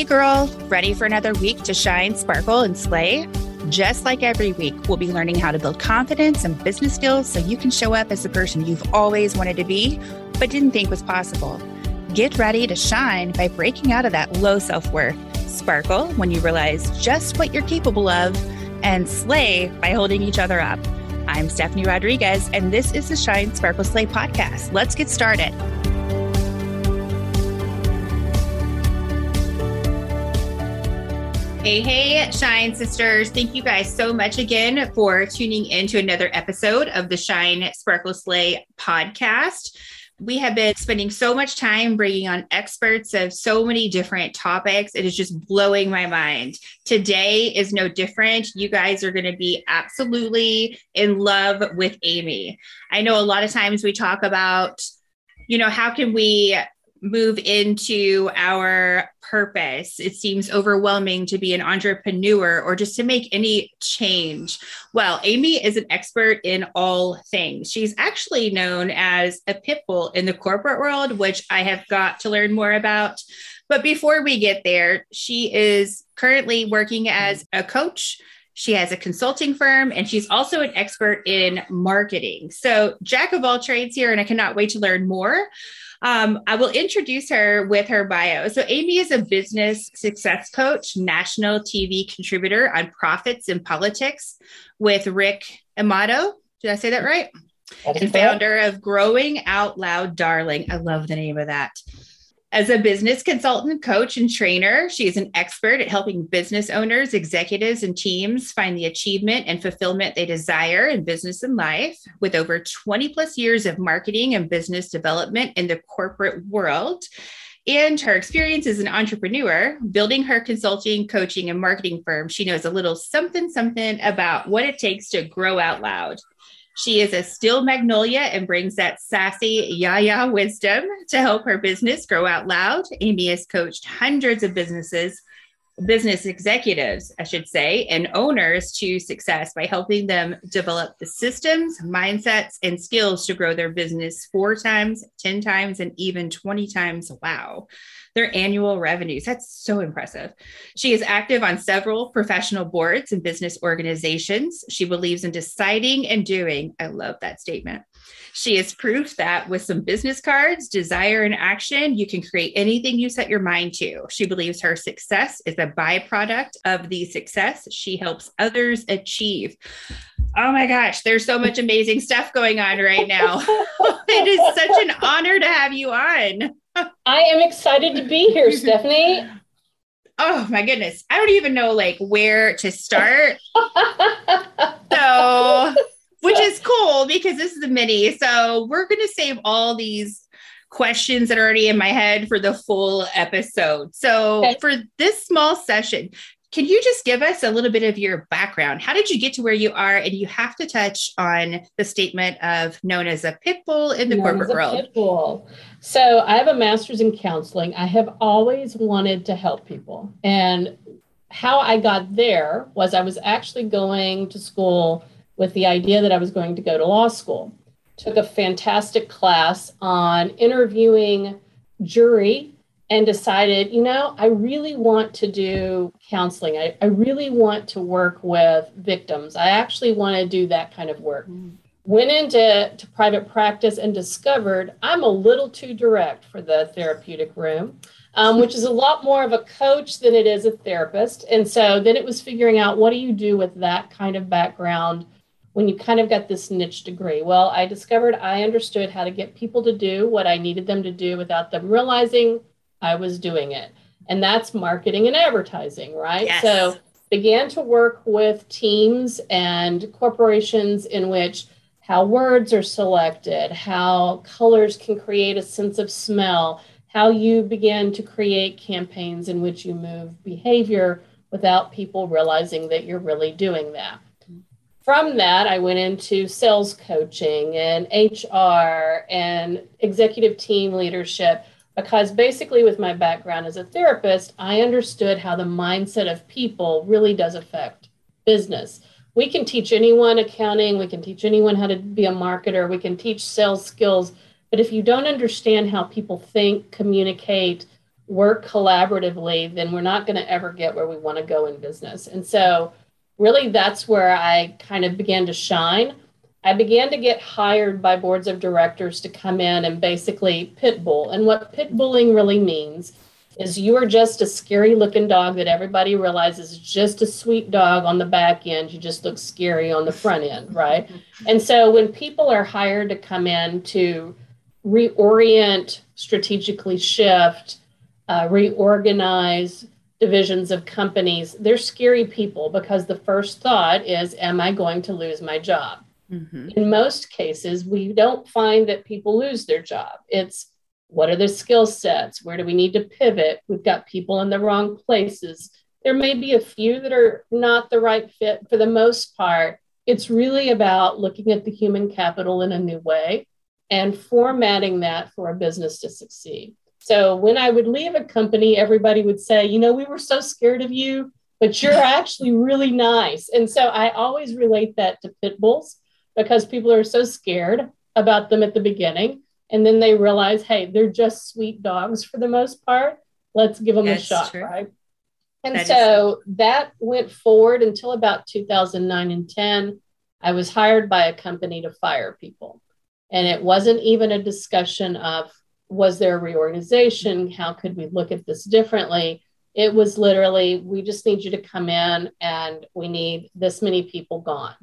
Hey, girl, ready for another week to shine, sparkle, and slay? Just like every week, we'll be learning how to build confidence and business skills so you can show up as the person you've always wanted to be, but didn't think was possible. Get ready to shine by breaking out of that low self worth. Sparkle when you realize just what you're capable of, and slay by holding each other up. I'm Stephanie Rodriguez, and this is the Shine Sparkle Slay podcast. Let's get started. Hey, hey, Shine Sisters. Thank you guys so much again for tuning in to another episode of the Shine Sparkle Slay podcast. We have been spending so much time bringing on experts of so many different topics. It is just blowing my mind. Today is no different. You guys are going to be absolutely in love with Amy. I know a lot of times we talk about, you know, how can we move into our purpose. It seems overwhelming to be an entrepreneur or just to make any change. Well, Amy is an expert in all things. She's actually known as a pit bull in the corporate world, which I have got to learn more about. But before we get there, she is currently working as a coach. She has a consulting firm and she's also an expert in marketing. So, jack of all trades here, and I cannot wait to learn more. Um, I will introduce her with her bio. So, Amy is a business success coach, national TV contributor on profits and politics with Rick Amato. Did I say that right? and founder of Growing Out Loud Darling. I love the name of that. As a business consultant, coach, and trainer, she is an expert at helping business owners, executives, and teams find the achievement and fulfillment they desire in business and life. With over 20 plus years of marketing and business development in the corporate world, and her experience as an entrepreneur, building her consulting, coaching, and marketing firm, she knows a little something, something about what it takes to grow out loud. She is a steel magnolia and brings that sassy yaya wisdom to help her business grow out loud. Amy has coached hundreds of businesses, business executives, I should say, and owners to success by helping them develop the systems, mindsets, and skills to grow their business four times, 10 times, and even 20 times. Wow their annual revenues. That's so impressive. She is active on several professional boards and business organizations. She believes in deciding and doing. I love that statement. She is proof that with some business cards, desire, and action, you can create anything you set your mind to. She believes her success is a byproduct of the success she helps others achieve. Oh my gosh, there's so much amazing stuff going on right now. it is such an honor to have you on. I am excited to be here, Stephanie. Oh my goodness. I don't even know like where to start. so, which is cool because this is a mini. So, we're going to save all these questions that are already in my head for the full episode. So, okay. for this small session, can you just give us a little bit of your background? How did you get to where you are? And you have to touch on the statement of known as a pit bull in the known corporate world. Pit bull. So I have a master's in counseling. I have always wanted to help people. And how I got there was I was actually going to school with the idea that I was going to go to law school. Took a fantastic class on interviewing jury and decided, you know, I really want to do counseling. I, I really want to work with victims. I actually want to do that kind of work. Mm. Went into to private practice and discovered I'm a little too direct for the therapeutic room, um, which is a lot more of a coach than it is a therapist. And so then it was figuring out what do you do with that kind of background when you kind of got this niche degree? Well, I discovered I understood how to get people to do what I needed them to do without them realizing I was doing it. And that's marketing and advertising, right? Yes. So began to work with teams and corporations in which how words are selected, how colors can create a sense of smell, how you begin to create campaigns in which you move behavior without people realizing that you're really doing that. From that, I went into sales coaching and HR and executive team leadership because basically with my background as a therapist i understood how the mindset of people really does affect business we can teach anyone accounting we can teach anyone how to be a marketer we can teach sales skills but if you don't understand how people think communicate work collaboratively, then we're not going to ever get where we want to go in business. And so, really, that's where I kind of began to shine. I began to get hired by boards of directors to come in and basically pit bull. And what pit bulling really means is you are just a scary looking dog that everybody realizes is just a sweet dog on the back end. You just look scary on the front end, right? and so when people are hired to come in to reorient, strategically shift, uh, reorganize divisions of companies, they're scary people because the first thought is, Am I going to lose my job? Mm-hmm. In most cases, we don't find that people lose their job. It's what are the skill sets? Where do we need to pivot? We've got people in the wrong places. There may be a few that are not the right fit. For the most part, it's really about looking at the human capital in a new way and formatting that for a business to succeed. So when I would leave a company, everybody would say, you know, we were so scared of you, but you're actually really nice. And so I always relate that to pit bulls because people are so scared about them at the beginning and then they realize, hey, they're just sweet dogs for the most part. Let's give them That's a shot, true. right? And that so that went forward until about 2009 and 10. I was hired by a company to fire people. And it wasn't even a discussion of was there a reorganization? How could we look at this differently? It was literally, we just need you to come in and we need this many people gone.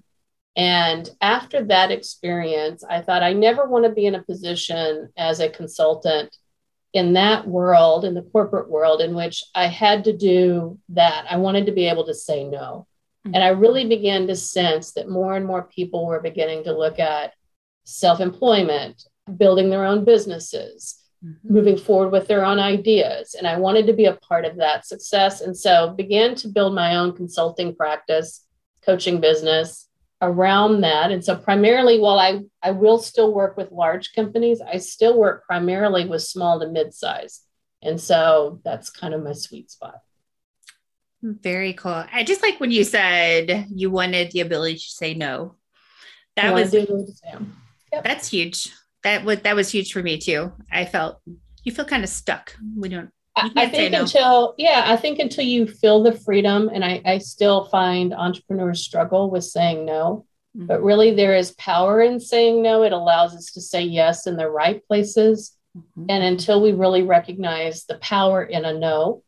And after that experience, I thought I never want to be in a position as a consultant in that world, in the corporate world, in which I had to do that. I wanted to be able to say no. Mm-hmm. And I really began to sense that more and more people were beginning to look at self employment, building their own businesses, mm-hmm. moving forward with their own ideas. And I wanted to be a part of that success. And so began to build my own consulting practice, coaching business around that. And so primarily while I, I will still work with large companies, I still work primarily with small to mid-size. And so that's kind of my sweet spot. Very cool. I just like when you said you wanted the ability to say no. That was yep. that's huge. That was that was huge for me too. I felt you feel kind of stuck. We don't I think no. until yeah, I think until you feel the freedom, and I, I still find entrepreneurs struggle with saying no. Mm-hmm. But really, there is power in saying no. It allows us to say yes in the right places. Mm-hmm. And until we really recognize the power in a no,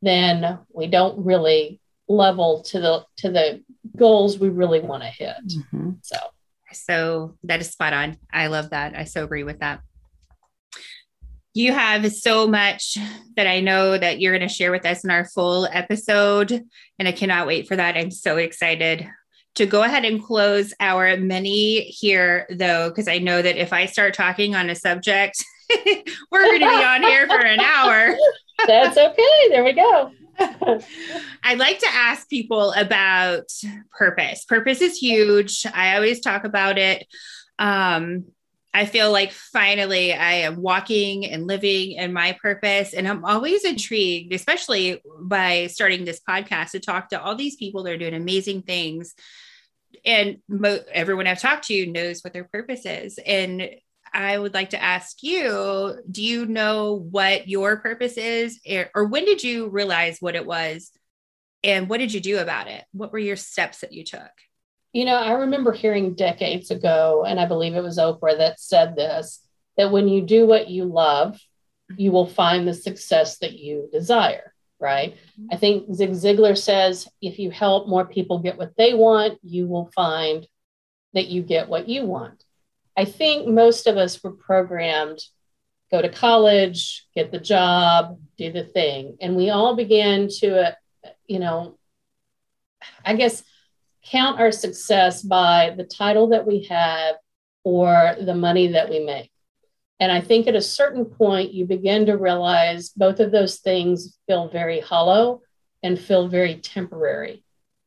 then we don't really level to the to the goals we really want to hit. Mm-hmm. So so that is spot on. I love that. I so agree with that you have so much that I know that you're going to share with us in our full episode. And I cannot wait for that. I'm so excited to go ahead and close our mini here, though, because I know that if I start talking on a subject, we're going to be on here for an hour. That's okay. There we go. I'd like to ask people about purpose. Purpose is huge. I always talk about it. Um, I feel like finally I am walking and living in my purpose. And I'm always intrigued, especially by starting this podcast, to talk to all these people that are doing amazing things. And mo- everyone I've talked to knows what their purpose is. And I would like to ask you do you know what your purpose is? Or when did you realize what it was? And what did you do about it? What were your steps that you took? You know, I remember hearing decades ago, and I believe it was Oprah that said this that when you do what you love, you will find the success that you desire, right? Mm-hmm. I think Zig Ziglar says if you help more people get what they want, you will find that you get what you want. I think most of us were programmed go to college, get the job, do the thing. And we all began to, uh, you know, I guess count our success by the title that we have or the money that we make. And I think at a certain point, you begin to realize both of those things feel very hollow and feel very temporary.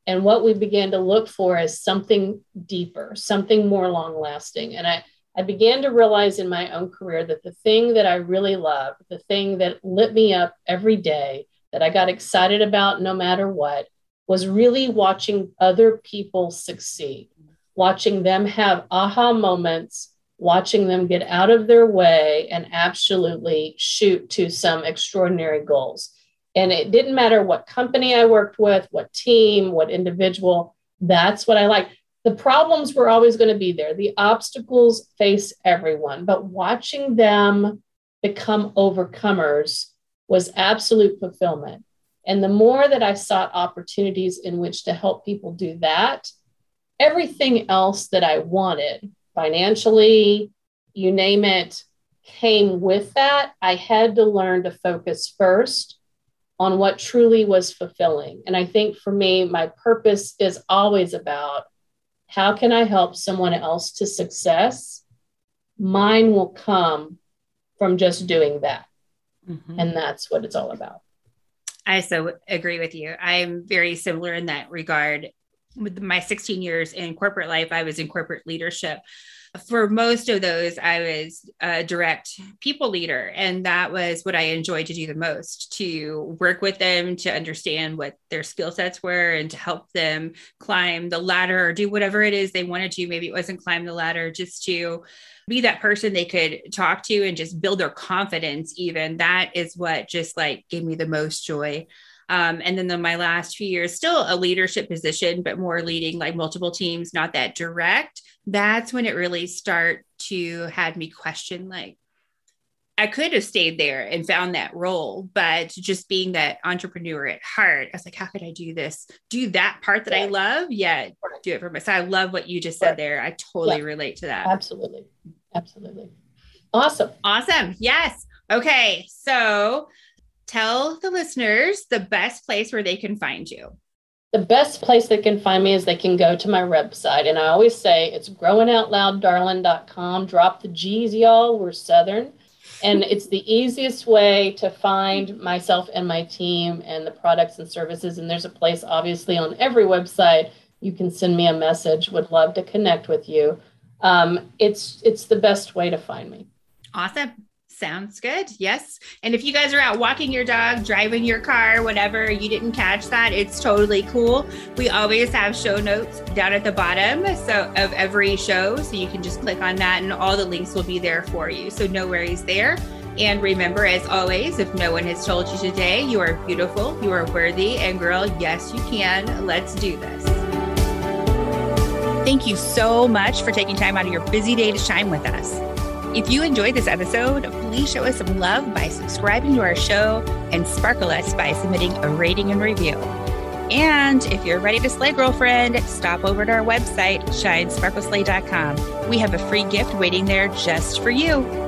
And what we began to look for is something deeper, something more long lasting. And I, I began to realize in my own career that the thing that I really loved, the thing that lit me up every day, that I got excited about no matter what, was really watching other people succeed, watching them have aha moments watching them get out of their way and absolutely shoot to some extraordinary goals. And it didn't matter what company I worked with, what team, what individual, that's what I like. The problems were always going to be there. The obstacles face everyone, but watching them become overcomers was absolute fulfillment. And the more that I sought opportunities in which to help people do that, everything else that I wanted, financially, you name it, came with that. I had to learn to focus first on what truly was fulfilling. And I think for me, my purpose is always about how can I help someone else to success? Mine will come from just doing that. Mm-hmm. And that's what it's all about. I so agree with you. I'm very similar in that regard. With my 16 years in corporate life, I was in corporate leadership. For most of those, I was a direct people leader. And that was what I enjoyed to do the most to work with them, to understand what their skill sets were, and to help them climb the ladder or do whatever it is they wanted to. Maybe it wasn't climb the ladder, just to be that person they could talk to and just build their confidence even that is what just like gave me the most joy um, and then the, my last few years still a leadership position but more leading like multiple teams not that direct that's when it really start to had me question like I could have stayed there and found that role, but just being that entrepreneur at heart, I was like, how could I do this? Do that part that yeah. I love, yet yeah, do it for myself. I love what you just said there. I totally yeah. relate to that. Absolutely. Absolutely. Awesome. Awesome. Yes. Okay. So tell the listeners the best place where they can find you. The best place they can find me is they can go to my website. And I always say it's growinoutlouddarlin.com. Drop the G's, y'all. We're Southern and it's the easiest way to find myself and my team and the products and services. And there's a place, obviously, on every website you can send me a message. Would love to connect with you. Um, it's it's the best way to find me. Awesome. Sounds good. Yes. And if you guys are out walking your dog, driving your car, whatever, you didn't catch that, it's totally cool. We always have show notes down at the bottom so of every show. So you can just click on that and all the links will be there for you. So no worries there. And remember, as always, if no one has told you today, you are beautiful, you are worthy, and girl, yes, you can. Let's do this. Thank you so much for taking time out of your busy day to shine with us. If you enjoyed this episode, please show us some love by subscribing to our show and sparkle us by submitting a rating and review. And if you're ready to slay, girlfriend, stop over to our website, shinesparkleslay.com. We have a free gift waiting there just for you.